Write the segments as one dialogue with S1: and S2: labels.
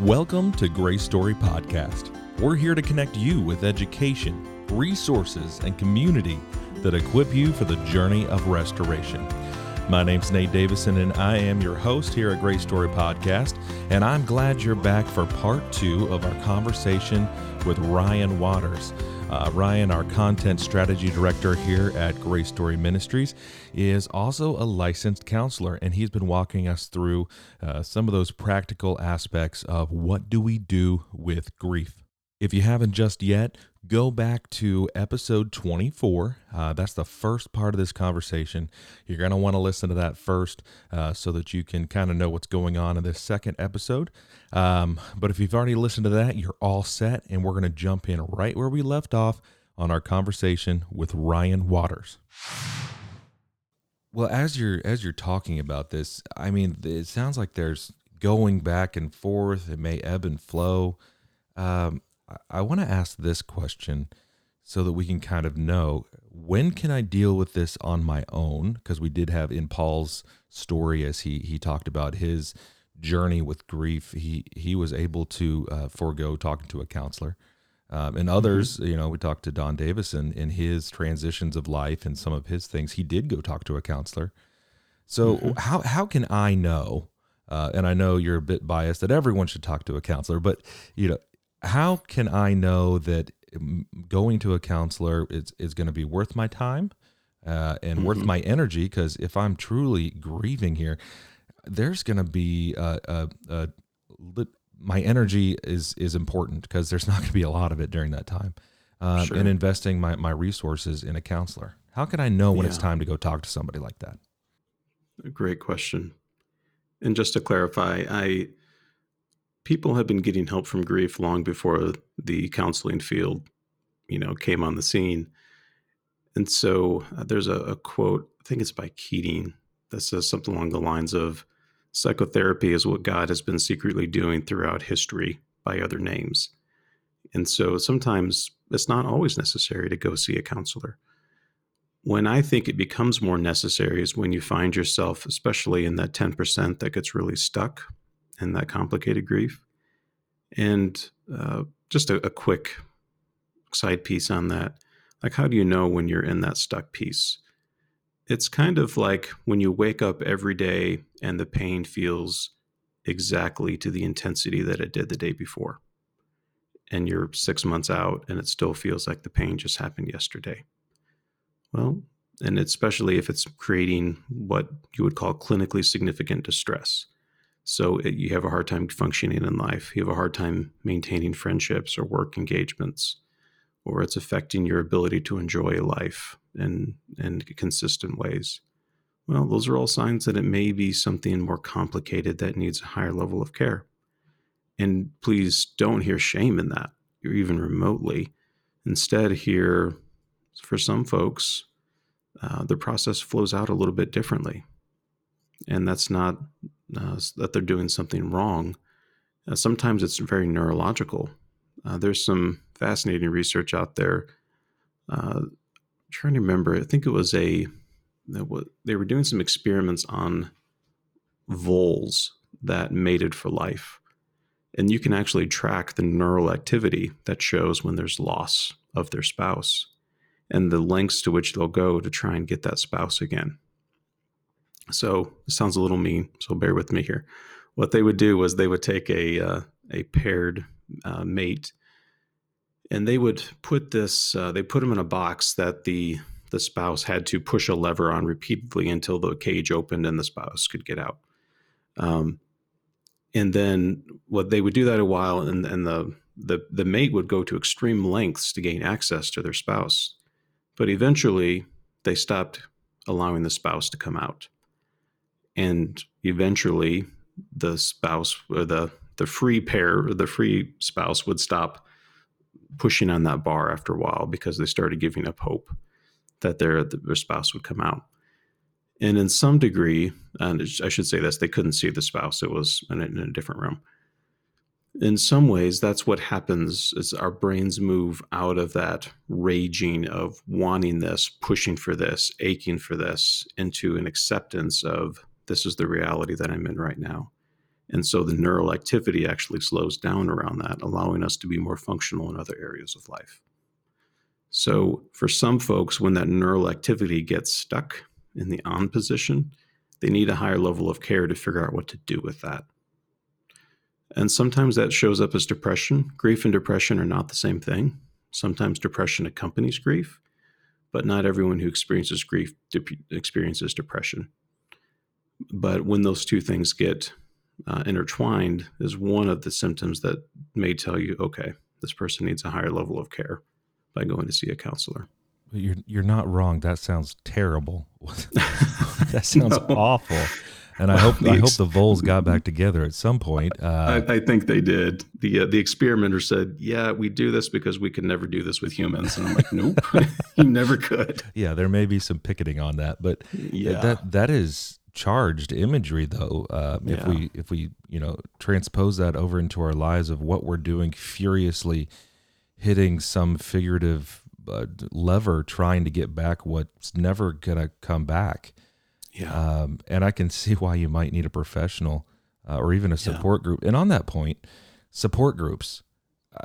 S1: Welcome to Grace Story Podcast. We're here to connect you with education, resources, and community that equip you for the journey of restoration. My name's Nate Davison, and I am your host here at Grace Story Podcast. And I'm glad you're back for part two of our conversation with Ryan Waters. Uh, Ryan, our content strategy director here at Grace Story Ministries, is also a licensed counselor, and he's been walking us through uh, some of those practical aspects of what do we do with grief. If you haven't just yet, go back to episode 24. Uh, that's the first part of this conversation. You're going to want to listen to that first uh, so that you can kind of know what's going on in this second episode. Um, but if you've already listened to that, you're all set, and we're going to jump in right where we left off on our conversation with Ryan Waters. Well, as you're as you're talking about this, I mean, it sounds like there's going back and forth. It may ebb and flow. Um, I want to ask this question so that we can kind of know when can I deal with this on my own? Because we did have in Paul's story as he he talked about his journey with grief, he he was able to uh, forego talking to a counselor. Um, and others, mm-hmm. you know, we talked to Don Davison in his transitions of life and some of his things. He did go talk to a counselor. So mm-hmm. how how can I know? Uh, and I know you're a bit biased that everyone should talk to a counselor, but you know, how can I know that going to a counselor is, is going to be worth my time uh, and mm-hmm. worth my energy? Because if I'm truly grieving here, there's going to be a, a, a, my energy is is important because there's not going to be a lot of it during that time. Um, sure. And investing my, my resources in a counselor. How can I know when yeah. it's time to go talk to somebody like that?
S2: A great question. And just to clarify, I people have been getting help from grief long before the counseling field, you know, came on the scene. And so uh, there's a, a, quote, I think it's by Keating, that says something along the lines of psychotherapy is what God has been secretly doing throughout history by other names. And so sometimes it's not always necessary to go see a counselor. When I think it becomes more necessary is when you find yourself, especially in that 10% that gets really stuck and that complicated grief. And uh, just a, a quick side piece on that. Like, how do you know when you're in that stuck piece? It's kind of like when you wake up every day and the pain feels exactly to the intensity that it did the day before. And you're six months out and it still feels like the pain just happened yesterday. Well, and especially if it's creating what you would call clinically significant distress. So it, you have a hard time functioning in life. You have a hard time maintaining friendships or work engagements, or it's affecting your ability to enjoy life in, in consistent ways. Well, those are all signs that it may be something more complicated that needs a higher level of care. And please don't hear shame in that, or even remotely. Instead, hear for some folks, uh, the process flows out a little bit differently. And that's not uh, that they're doing something wrong. Uh, sometimes it's very neurological. Uh, there's some fascinating research out there. Uh, trying to remember, I think it was a they were doing some experiments on voles that mated for life, and you can actually track the neural activity that shows when there's loss of their spouse and the lengths to which they'll go to try and get that spouse again. So it sounds a little mean, so bear with me here. What they would do was they would take a uh, a paired uh, mate, and they would put this. Uh, they put them in a box that the the spouse had to push a lever on repeatedly until the cage opened and the spouse could get out. Um, and then what they would do that a while, and, and the the the mate would go to extreme lengths to gain access to their spouse, but eventually they stopped allowing the spouse to come out and eventually the spouse or the the free pair the free spouse would stop pushing on that bar after a while because they started giving up hope that their their spouse would come out. And in some degree, and I should say this, they couldn't see the spouse; it was in a, in a different room. In some ways, that's what happens: is our brains move out of that raging of wanting this, pushing for this, aching for this, into an acceptance of this is the reality that I'm in right now. And so the neural activity actually slows down around that, allowing us to be more functional in other areas of life. So, for some folks, when that neural activity gets stuck in the on position, they need a higher level of care to figure out what to do with that. And sometimes that shows up as depression. Grief and depression are not the same thing. Sometimes depression accompanies grief, but not everyone who experiences grief de- experiences depression. But when those two things get uh, intertwined, is one of the symptoms that may tell you, okay, this person needs a higher level of care by going to see a counselor.
S1: You're you're not wrong. That sounds terrible. that sounds no. awful. And I hope I hope the Voles got back together at some point.
S2: Uh, I, I, think they did. the uh, The experimenter said, "Yeah, we do this because we could never do this with humans." And I'm like, "Nope, you never could."
S1: Yeah, there may be some picketing on that, but yeah. that that is charged imagery, though. Uh, yeah. If we if we you know transpose that over into our lives of what we're doing, furiously hitting some figurative uh, lever, trying to get back what's never gonna come back
S2: yeah.
S1: Um, and I can see why you might need a professional uh, or even a support yeah. group. And on that point, support groups.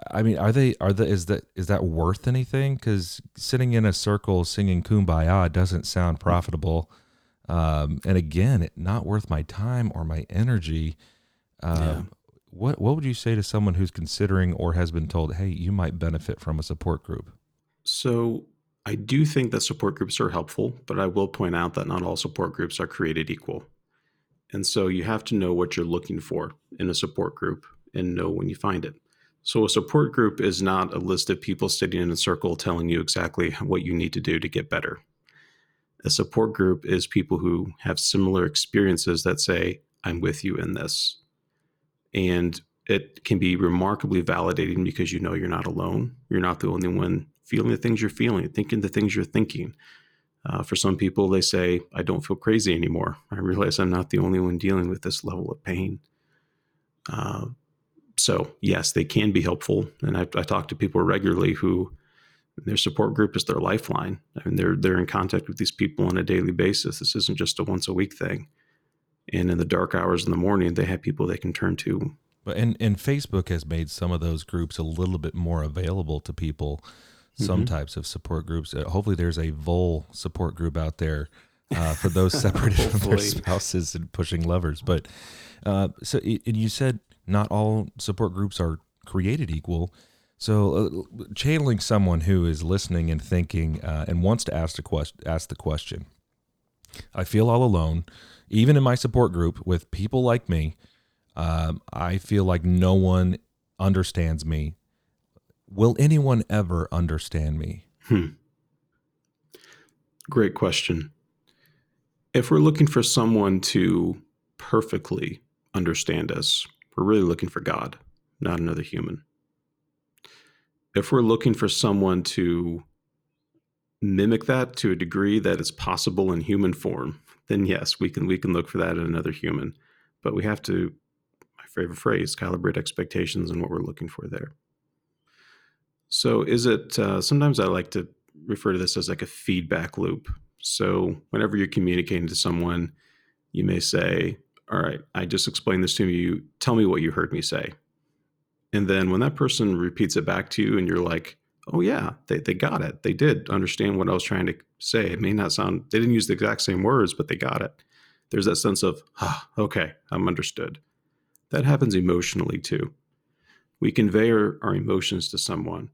S1: I mean, are they are the is that is that worth anything? Because sitting in a circle singing "Kumbaya" doesn't sound profitable, um, and again, it, not worth my time or my energy. Um, yeah. What what would you say to someone who's considering or has been told, "Hey, you might benefit from a support group"?
S2: So I do think that support groups are helpful, but I will point out that not all support groups are created equal. And so you have to know what you're looking for in a support group and know when you find it. So a support group is not a list of people sitting in a circle telling you exactly what you need to do to get better. A support group is people who have similar experiences that say, I'm with you in this. And it can be remarkably validating because you know you're not alone. You're not the only one feeling the things you're feeling, thinking the things you're thinking. Uh, for some people, they say, I don't feel crazy anymore. I realize I'm not the only one dealing with this level of pain. Uh, so, yes, they can be helpful. And I, I talk to people regularly who their support group is their lifeline. I mean, they're, they're in contact with these people on a daily basis. This isn't just a once a week thing. And in the dark hours in the morning, they have people they can turn to.
S1: And, and Facebook has made some of those groups a little bit more available to people some mm-hmm. types of support groups. Uh, hopefully, there's a Vole support group out there uh, for those separated from their spouses and pushing lovers. But uh, so, and you said not all support groups are created equal. So, uh, channeling someone who is listening and thinking uh, and wants to ask the question, ask the question. I feel all alone, even in my support group with people like me. Um, I feel like no one understands me Will anyone ever understand me?
S2: Hmm. Great question. If we're looking for someone to perfectly understand us, we're really looking for God, not another human. If we're looking for someone to mimic that to a degree that is possible in human form, then yes, we can we can look for that in another human. But we have to, my favorite phrase, calibrate expectations and what we're looking for there. So, is it uh, sometimes I like to refer to this as like a feedback loop. So, whenever you're communicating to someone, you may say, All right, I just explained this to you. Tell me what you heard me say. And then when that person repeats it back to you, and you're like, Oh, yeah, they, they got it. They did understand what I was trying to say. It may not sound, they didn't use the exact same words, but they got it. There's that sense of, ah, okay, I'm understood. That happens emotionally too. We convey our, our emotions to someone.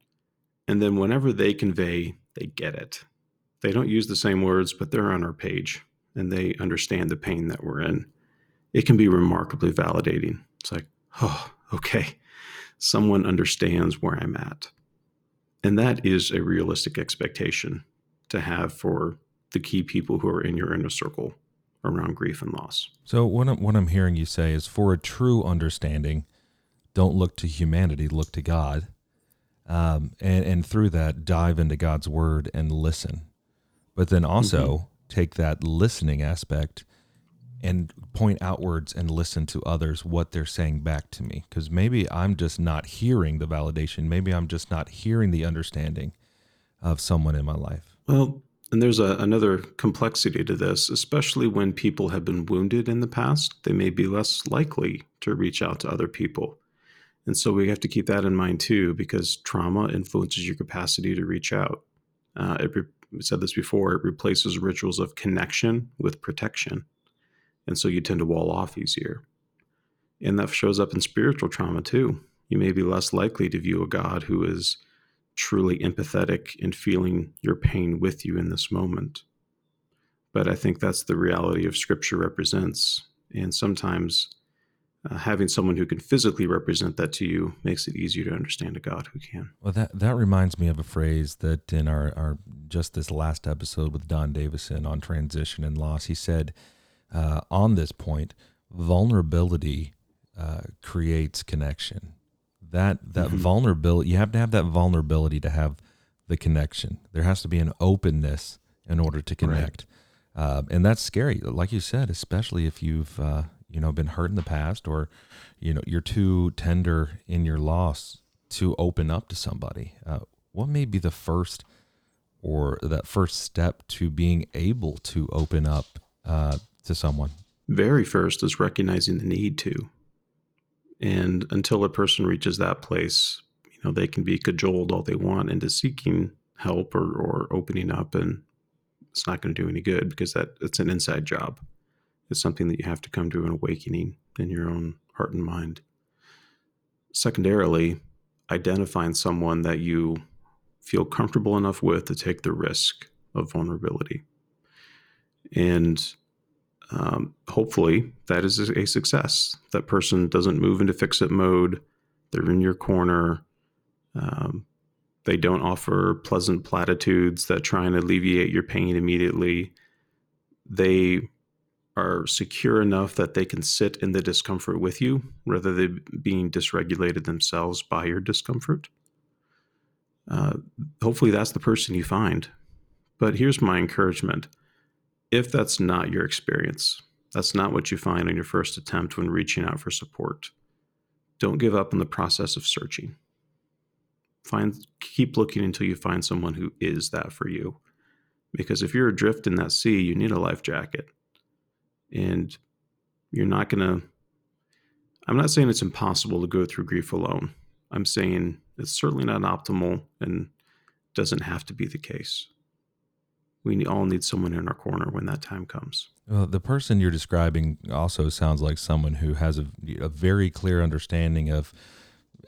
S2: And then whenever they convey, they get it. They don't use the same words, but they're on our page and they understand the pain that we're in. It can be remarkably validating. It's like, oh, okay, someone understands where I'm at. And that is a realistic expectation to have for the key people who are in your inner circle around grief and loss.
S1: So, what I'm, what I'm hearing you say is for a true understanding, don't look to humanity, look to God. Um, and, and through that, dive into God's word and listen. But then also mm-hmm. take that listening aspect and point outwards and listen to others what they're saying back to me. Because maybe I'm just not hearing the validation. Maybe I'm just not hearing the understanding of someone in my life.
S2: Well, And there's a, another complexity to this, especially when people have been wounded in the past. They may be less likely to reach out to other people. And so we have to keep that in mind too, because trauma influences your capacity to reach out. Uh, it re- we said this before, it replaces rituals of connection with protection. And so you tend to wall off easier. And that shows up in spiritual trauma too. You may be less likely to view a God who is truly empathetic and feeling your pain with you in this moment. But I think that's the reality of Scripture represents. And sometimes uh, having someone who can physically represent that to you makes it easier to understand a God who can.
S1: Well, that that reminds me of a phrase that in our, our just this last episode with Don Davison on transition and loss, he said uh, on this point, vulnerability uh, creates connection. That that mm-hmm. vulnerability you have to have that vulnerability to have the connection. There has to be an openness in order to connect. Right. uh, and that's scary. Like you said especially if you've uh, you know been hurt in the past or you know you're too tender in your loss to open up to somebody. Uh, what may be the first or that first step to being able to open up uh, to someone
S2: very first is recognizing the need to and until a person reaches that place, you know, they can be cajoled all they want into seeking help or, or opening up, and it's not going to do any good because that it's an inside job. It's something that you have to come to an awakening in your own heart and mind. Secondarily, identifying someone that you feel comfortable enough with to take the risk of vulnerability. And um, hopefully that is a success. That person doesn't move into fix it mode. They're in your corner. Um, they don't offer pleasant platitudes that try and alleviate your pain immediately. They are secure enough that they can sit in the discomfort with you rather than being dysregulated themselves by your discomfort. Uh, hopefully, that's the person you find. But here's my encouragement if that's not your experience, that's not what you find on your first attempt when reaching out for support, don't give up in the process of searching. Find keep looking until you find someone who is that for you. Because if you're adrift in that sea, you need a life jacket. And you're not going to I'm not saying it's impossible to go through grief alone. I'm saying it's certainly not optimal and doesn't have to be the case we all need someone in our corner when that time comes.
S1: Well, the person you're describing also sounds like someone who has a, a very clear understanding of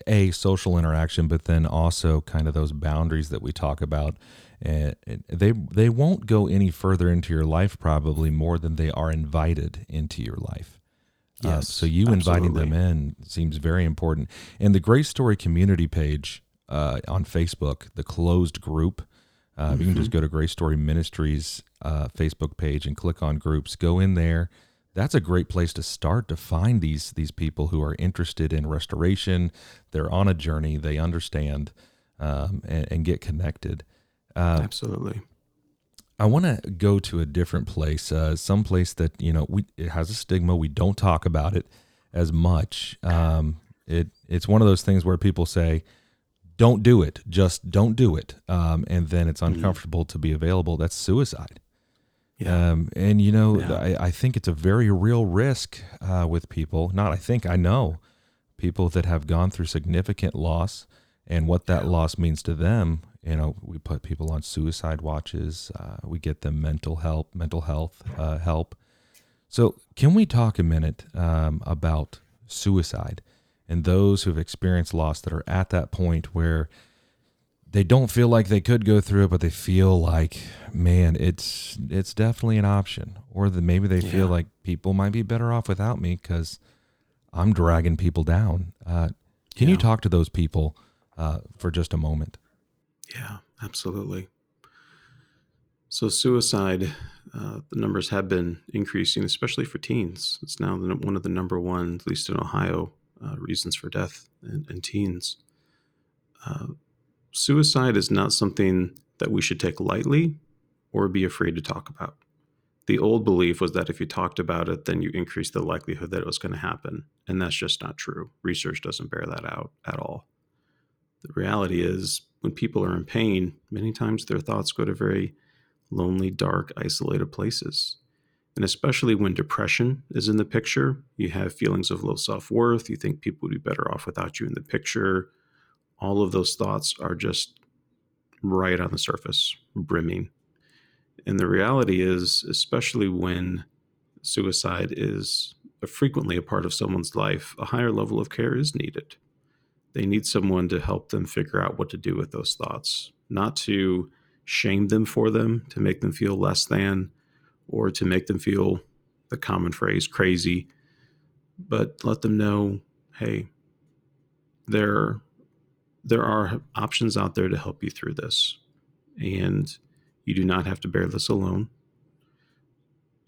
S1: a social interaction, but then also kind of those boundaries that we talk about. And they they won't go any further into your life probably more than they are invited into your life. Uh, yes, uh, so you absolutely. inviting them in seems very important. And the Grace Story community page uh, on Facebook, the closed group, uh, mm-hmm. You can just mm-hmm. go to Grace Story Ministries uh, Facebook page and click on groups. Go in there. That's a great place to start to find these these people who are interested in restoration. They're on a journey. They understand um, and, and, get connected.
S2: Uh, Absolutely.
S1: I want to go to a different place, uh, some place that you know we it has a stigma. We don't talk about it as much. Um, it it's one of those things where people say, don't do it. Just don't do it. Um, and then it's mm-hmm. uncomfortable mm. to be available. That's suicide. Yeah. Um, and you know, yeah. I, I, think it's a very real risk uh, with people. Not, I think, I know people that have gone through significant loss and what that yeah. loss means to them. You know, we put people on suicide watches. Uh, we get them mental help, mental health uh, help. So, can we talk a minute um, about suicide? And those who've experienced loss that are at that point where they don't feel like they could go through it, but they feel like, man, it's it's definitely an option, or that maybe they yeah. feel like people might be better off without me because I'm dragging people down. Uh, can yeah. you talk to those people uh, for just a moment?
S2: Yeah, absolutely. So suicide, uh, the numbers have been increasing, especially for teens. It's now one of the number one, at least in Ohio, uh, reasons for death in, in teens. Uh, suicide is not something that we should take lightly or be afraid to talk about. The old belief was that if you talked about it, then you increase the likelihood that it was going to happen. And that's just not true. Research doesn't bear that out at all. The reality is, when people are in pain, many times their thoughts go to very lonely, dark, isolated places. And especially when depression is in the picture, you have feelings of low self worth, you think people would be better off without you in the picture. All of those thoughts are just right on the surface, brimming. And the reality is, especially when suicide is frequently a part of someone's life, a higher level of care is needed. They need someone to help them figure out what to do with those thoughts, not to shame them for them, to make them feel less than, or to make them feel the common phrase crazy, but let them know hey, there, there are options out there to help you through this. And you do not have to bear this alone.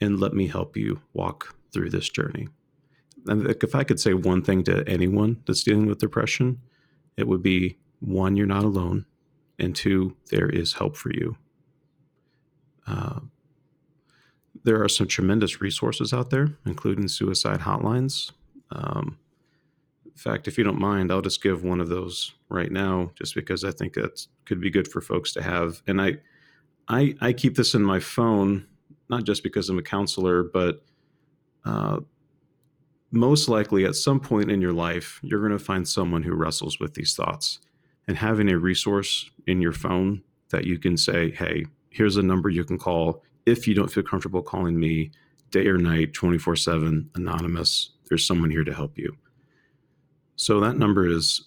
S2: And let me help you walk through this journey. And if I could say one thing to anyone that's dealing with depression, it would be one, you're not alone, and two, there is help for you. Uh, there are some tremendous resources out there, including suicide hotlines. Um, in fact, if you don't mind, I'll just give one of those right now, just because I think that could be good for folks to have. And I, I, I keep this in my phone, not just because I'm a counselor, but uh, most likely at some point in your life, you're going to find someone who wrestles with these thoughts. And having a resource in your phone that you can say, hey, here's a number you can call if you don't feel comfortable calling me day or night, 24 7, anonymous. There's someone here to help you. So that number is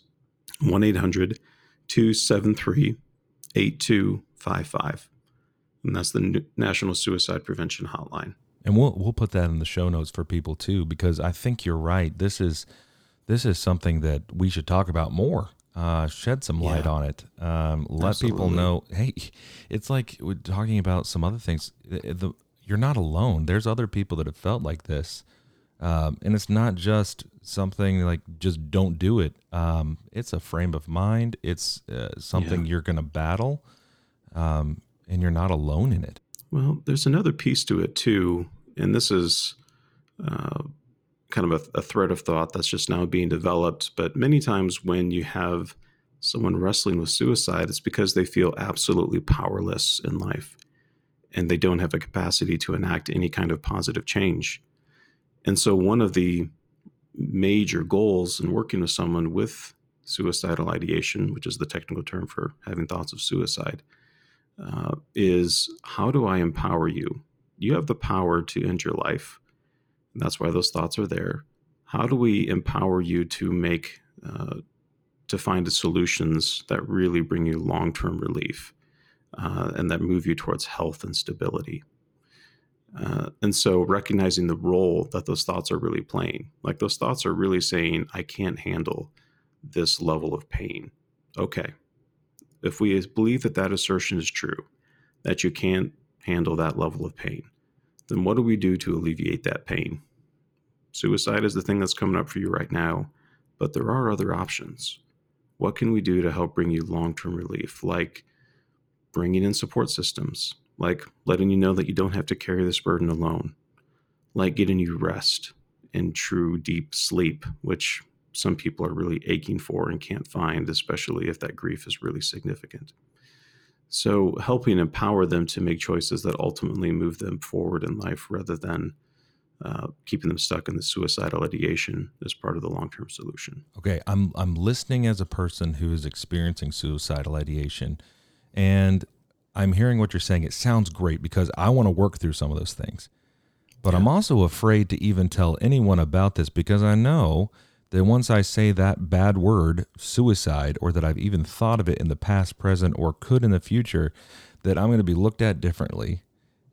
S2: 1 800 273 8255. And that's the National Suicide Prevention Hotline.
S1: And we'll we'll put that in the show notes for people too, because I think you're right. This is this is something that we should talk about more. Uh, shed some light yeah. on it. Um, let Absolutely. people know. Hey, it's like we're talking about some other things. The, the, you're not alone. There's other people that have felt like this, um, and it's not just something like just don't do it. Um, it's a frame of mind. It's uh, something yeah. you're going to battle, um, and you're not alone in it.
S2: Well, there's another piece to it too, and this is uh, kind of a, a thread of thought that's just now being developed. But many times when you have someone wrestling with suicide, it's because they feel absolutely powerless in life and they don't have a capacity to enact any kind of positive change. And so, one of the major goals in working with someone with suicidal ideation, which is the technical term for having thoughts of suicide, uh, is how do I empower you? You have the power to end your life. That's why those thoughts are there. How do we empower you to make, uh, to find solutions that really bring you long term relief uh, and that move you towards health and stability? Uh, and so recognizing the role that those thoughts are really playing, like those thoughts are really saying, I can't handle this level of pain. Okay, if we believe that that assertion is true, that you can't handle that level of pain, then what do we do to alleviate that pain? Suicide is the thing that's coming up for you right now, but there are other options. What can we do to help bring you long term relief? Like bringing in support systems, like letting you know that you don't have to carry this burden alone, like getting you rest and true deep sleep, which some people are really aching for and can't find, especially if that grief is really significant. So, helping empower them to make choices that ultimately move them forward in life rather than uh, keeping them stuck in the suicidal ideation is part of the long term solution.
S1: Okay, I'm I'm listening as a person who is experiencing suicidal ideation, and I'm hearing what you're saying. It sounds great because I want to work through some of those things, but yeah. I'm also afraid to even tell anyone about this because I know that once I say that bad word, suicide, or that I've even thought of it in the past, present, or could in the future, that I'm going to be looked at differently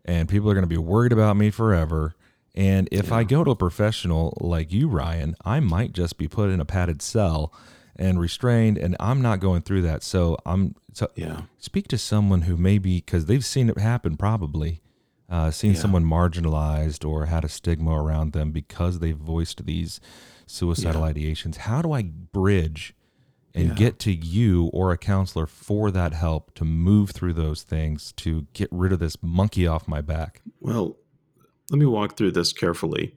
S1: and people are going to be worried about me forever. And if yeah. I go to a professional like you, Ryan, I might just be put in a padded cell and restrained, and I'm not going through that. So I'm so yeah. Speak to someone who maybe because they've seen it happen, probably uh, seen yeah. someone marginalized or had a stigma around them because they voiced these suicidal yeah. ideations. How do I bridge and yeah. get to you or a counselor for that help to move through those things to get rid of this monkey off my back?
S2: Well, let me walk through this carefully.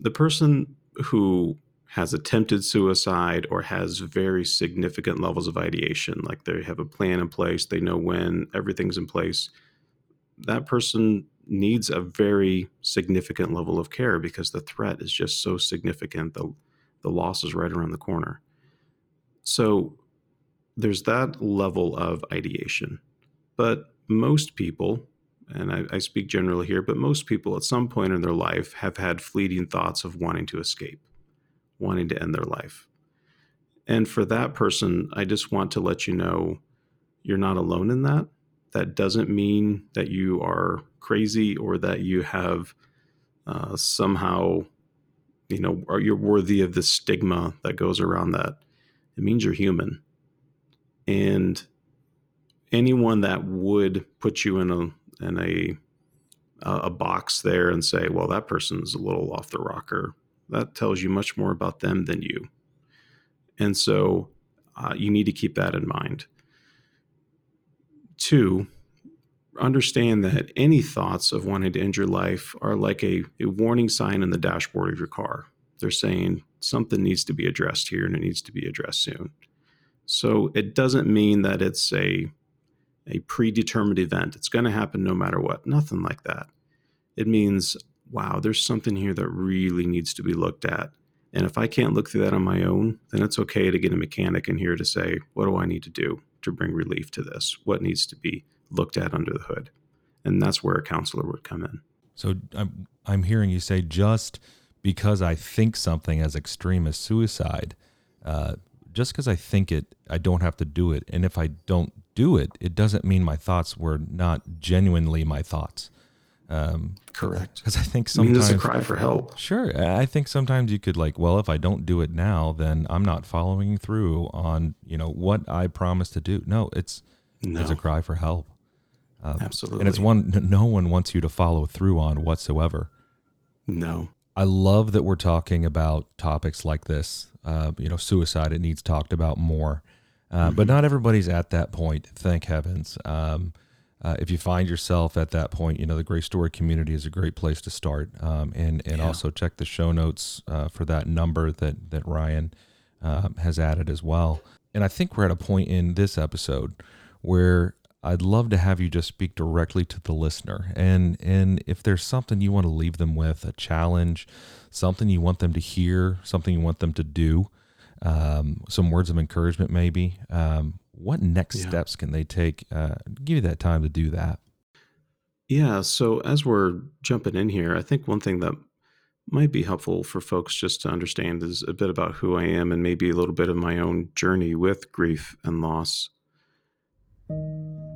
S2: The person who has attempted suicide or has very significant levels of ideation, like they have a plan in place, they know when, everything's in place. that person needs a very significant level of care because the threat is just so significant. The, the loss is right around the corner. So there's that level of ideation. But most people, and I, I, speak generally here, but most people at some point in their life have had fleeting thoughts of wanting to escape, wanting to end their life. And for that person, I just want to let you know you're not alone in that. That doesn't mean that you are crazy or that you have uh, somehow, you know, you're worthy of the stigma that goes around that. It means you're human. And anyone that would put you in a in a a box there and say, well, that person's a little off the rocker, that tells you much more about them than you. And so uh, you need to keep that in mind. Two, understand that any thoughts of wanting to end your life are like a, a warning sign in the dashboard of your car. They're saying something needs to be addressed here and it needs to be addressed soon. So it doesn't mean that it's a a predetermined event. It's going to happen no matter what. Nothing like that. It means, wow, there's something here that really needs to be looked at. And if I can't look through that on my own, then it's okay to get a mechanic in here to say, what do I need to do to bring relief to this? What needs to be looked at under the hood? And that's where a counselor would come in.
S1: So I'm, I'm hearing you say just because I think something as extreme as suicide, uh, just because I think it, I don't have to do it. And if I don't do it, it doesn't mean my thoughts were not genuinely my thoughts.
S2: Um, Correct.
S1: Because I think sometimes
S2: I mean, a cry for help.
S1: Sure, I think sometimes you could like, well, if I don't do it now, then I'm not following through on you know what I promised to do. No, it's no. it's a cry for help.
S2: Um, Absolutely,
S1: and it's one no one wants you to follow through on whatsoever.
S2: No,
S1: I love that we're talking about topics like this. Uh, you know, suicide it needs talked about more, uh, mm-hmm. but not everybody's at that point. Thank heavens. Um, uh, if you find yourself at that point, you know the Grace Story community is a great place to start, um, and and yeah. also check the show notes uh, for that number that that Ryan um, has added as well. And I think we're at a point in this episode where I'd love to have you just speak directly to the listener, and and if there's something you want to leave them with, a challenge, something you want them to hear, something you want them to do, um, some words of encouragement, maybe. Um, what next yeah. steps can they take? Uh, give you that time to do that.
S2: Yeah. So as we're jumping in here, I think one thing that might be helpful for folks just to understand is a bit about who I am and maybe a little bit of my own journey with grief and loss.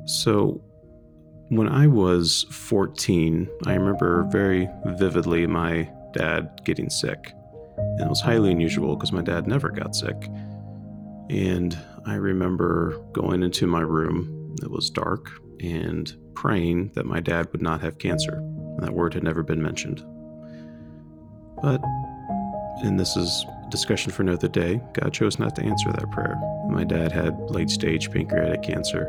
S2: So, when I was 14, I remember very vividly my dad getting sick. And it was highly unusual because my dad never got sick. And I remember going into my room, it was dark, and praying that my dad would not have cancer. And that word had never been mentioned. But, and this is discussion for another day, God chose not to answer that prayer. My dad had late stage pancreatic cancer.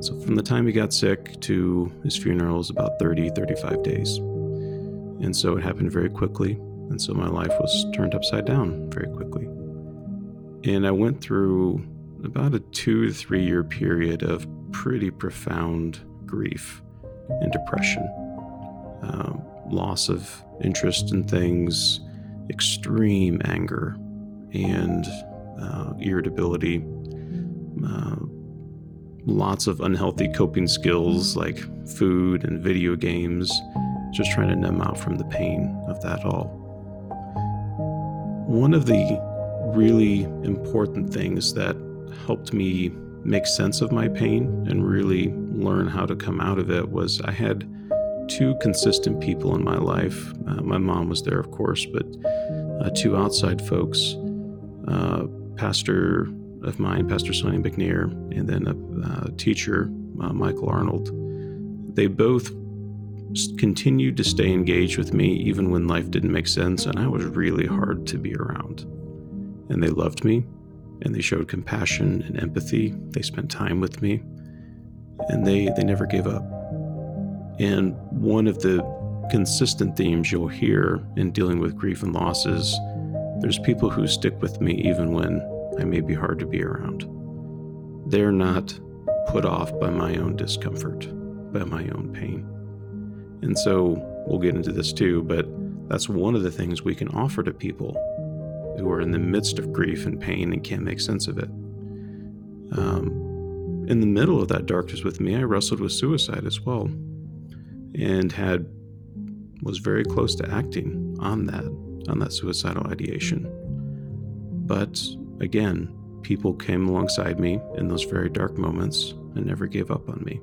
S2: So, from the time he got sick to his funeral was about 30, 35 days. And so it happened very quickly. And so my life was turned upside down very quickly. And I went through about a two to three year period of pretty profound grief and depression, uh, loss of interest in things, extreme anger, and uh, irritability, uh, lots of unhealthy coping skills like food and video games, just trying to numb out from the pain of that all. One of the really important things that helped me make sense of my pain and really learn how to come out of it was I had two consistent people in my life. Uh, my mom was there, of course, but uh, two outside folks, uh, pastor of mine, Pastor Sonny McNair, and then a, a teacher, uh, Michael Arnold. They both continued to stay engaged with me even when life didn't make sense and I was really hard to be around. And they loved me and they showed compassion and empathy. They spent time with me and they, they never gave up. And one of the consistent themes you'll hear in dealing with grief and losses there's people who stick with me even when I may be hard to be around. They're not put off by my own discomfort. by my own pain. And so we'll get into this too, but that's one of the things we can offer to people who are in the midst of grief and pain and can't make sense of it. Um, in the middle of that darkness with me, I wrestled with suicide as well, and had was very close to acting on that on that suicidal ideation. But again, people came alongside me in those very dark moments and never gave up on me.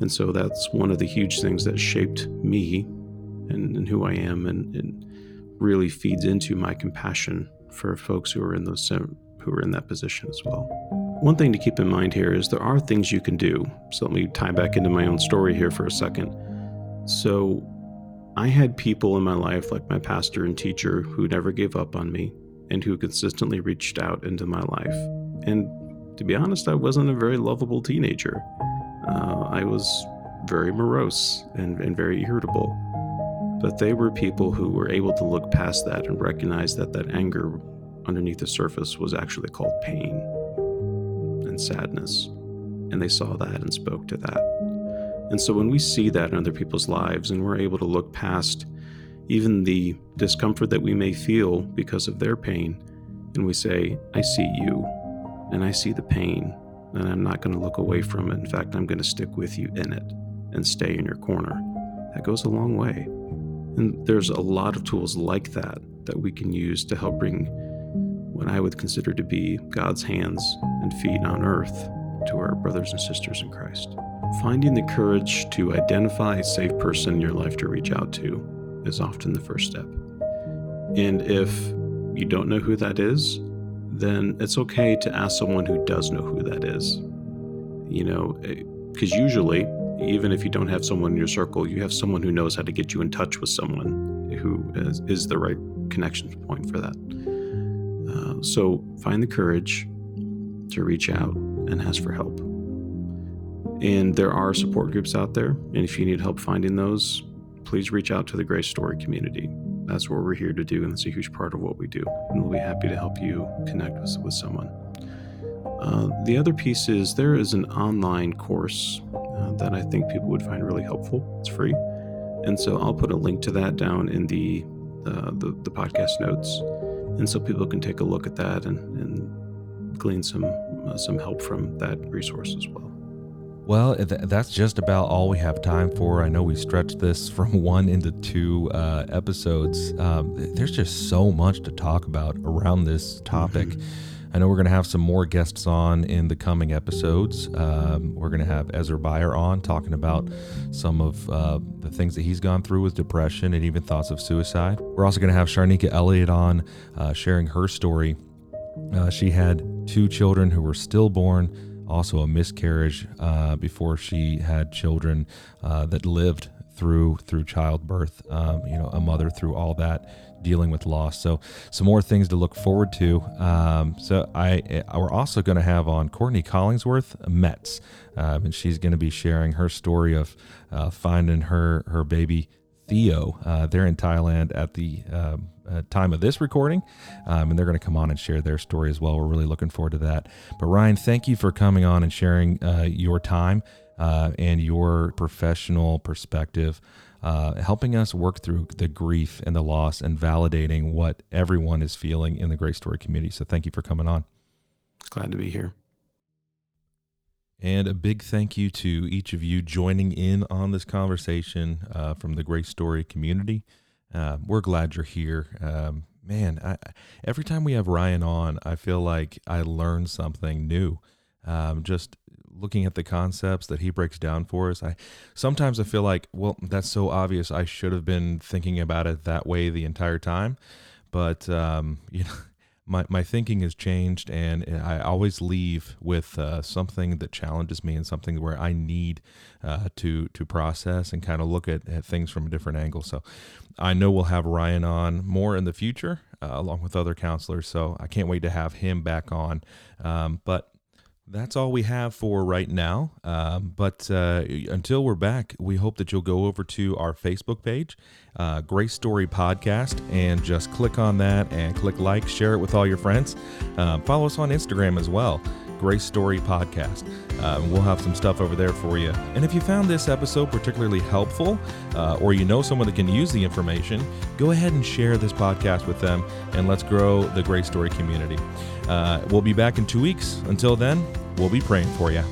S2: And so that's one of the huge things that shaped me and, and who I am and, and, really feeds into my compassion for folks who are in those uh, who are in that position as well. One thing to keep in mind here is there are things you can do. So let me tie back into my own story here for a second. So I had people in my life, like my pastor and teacher, who never gave up on me and who consistently reached out into my life. And to be honest, I wasn't a very lovable teenager. Uh, I was very morose and, and very irritable. But they were people who were able to look past that and recognize that that anger underneath the surface was actually called pain and sadness. And they saw that and spoke to that. And so when we see that in other people's lives and we're able to look past even the discomfort that we may feel because of their pain, and we say, I see you, and I see the pain, and I'm not going to look away from it. In fact, I'm going to stick with you in it and stay in your corner. That goes a long way. And there's a lot of tools like that that we can use to help bring what I would consider to be God's hands and feet on earth to our brothers and sisters in Christ. Finding the courage to identify a safe person in your life to reach out to is often the first step. And if you don't know who that is, then it's okay to ask someone who does know who that is. You know, because eh, usually, even if you don't have someone in your circle, you have someone who knows how to get you in touch with someone who is, is the right connection point for that. Uh, so find the courage to reach out and ask for help. And there are support groups out there. And if you need help finding those, please reach out to the Grace Story community. That's what we're here to do, and it's a huge part of what we do. And we'll be happy to help you connect with, with someone. Uh, the other piece is there is an online course uh, that I think people would find really helpful. It's free. And so I'll put a link to that down in the, uh, the, the, podcast notes. And so people can take a look at that and, and glean some, uh, some help from that resource as well.
S1: Well, th- that's just about all we have time for. I know we stretched this from one into two uh, episodes. Um, there's just so much to talk about around this topic. Mm-hmm. I know we're going to have some more guests on in the coming episodes. Um, we're going to have Ezra Beyer on talking about some of uh, the things that he's gone through with depression and even thoughts of suicide. We're also going to have Sharnika Elliott on uh, sharing her story. Uh, she had two children who were stillborn also a miscarriage uh, before she had children uh, that lived through through childbirth. Um, you know, a mother through all that, dealing with loss. So some more things to look forward to. Um, so I eh, we're also going to have on Courtney Collingsworth Metz, um, and she's going to be sharing her story of uh, finding her her baby Theo. Uh, they're in Thailand at the um, uh, time of this recording, um, and they're going to come on and share their story as well. We're really looking forward to that. But Ryan, thank you for coming on and sharing uh, your time uh, and your professional perspective. Uh, helping us work through the grief and the loss and validating what everyone is feeling in the Grace Story community. So, thank you for coming on.
S2: Glad to be here.
S1: And a big thank you to each of you joining in on this conversation uh, from the Grace Story community. Uh, we're glad you're here. Um, man, I, every time we have Ryan on, I feel like I learn something new. Um, just looking at the concepts that he breaks down for us, I sometimes I feel like, well, that's so obvious. I should have been thinking about it that way the entire time. But um, you know, my, my thinking has changed and I always leave with uh, something that challenges me and something where I need uh, to to process and kind of look at, at, things from a different angle. So I know we'll have Ryan on more in the future uh, along with other counselors. So I can't wait to have him back on. Um, but that's all we have for right now. Um, but uh, until we're back, we hope that you'll go over to our Facebook page, uh, Grace Story Podcast, and just click on that and click like, share it with all your friends. Uh, follow us on Instagram as well, Grace Story Podcast. Uh, we'll have some stuff over there for you. And if you found this episode particularly helpful, uh, or you know someone that can use the information, go ahead and share this podcast with them, and let's grow the Grace Story community. Uh, we'll be back in two weeks. Until then, we'll be praying for you.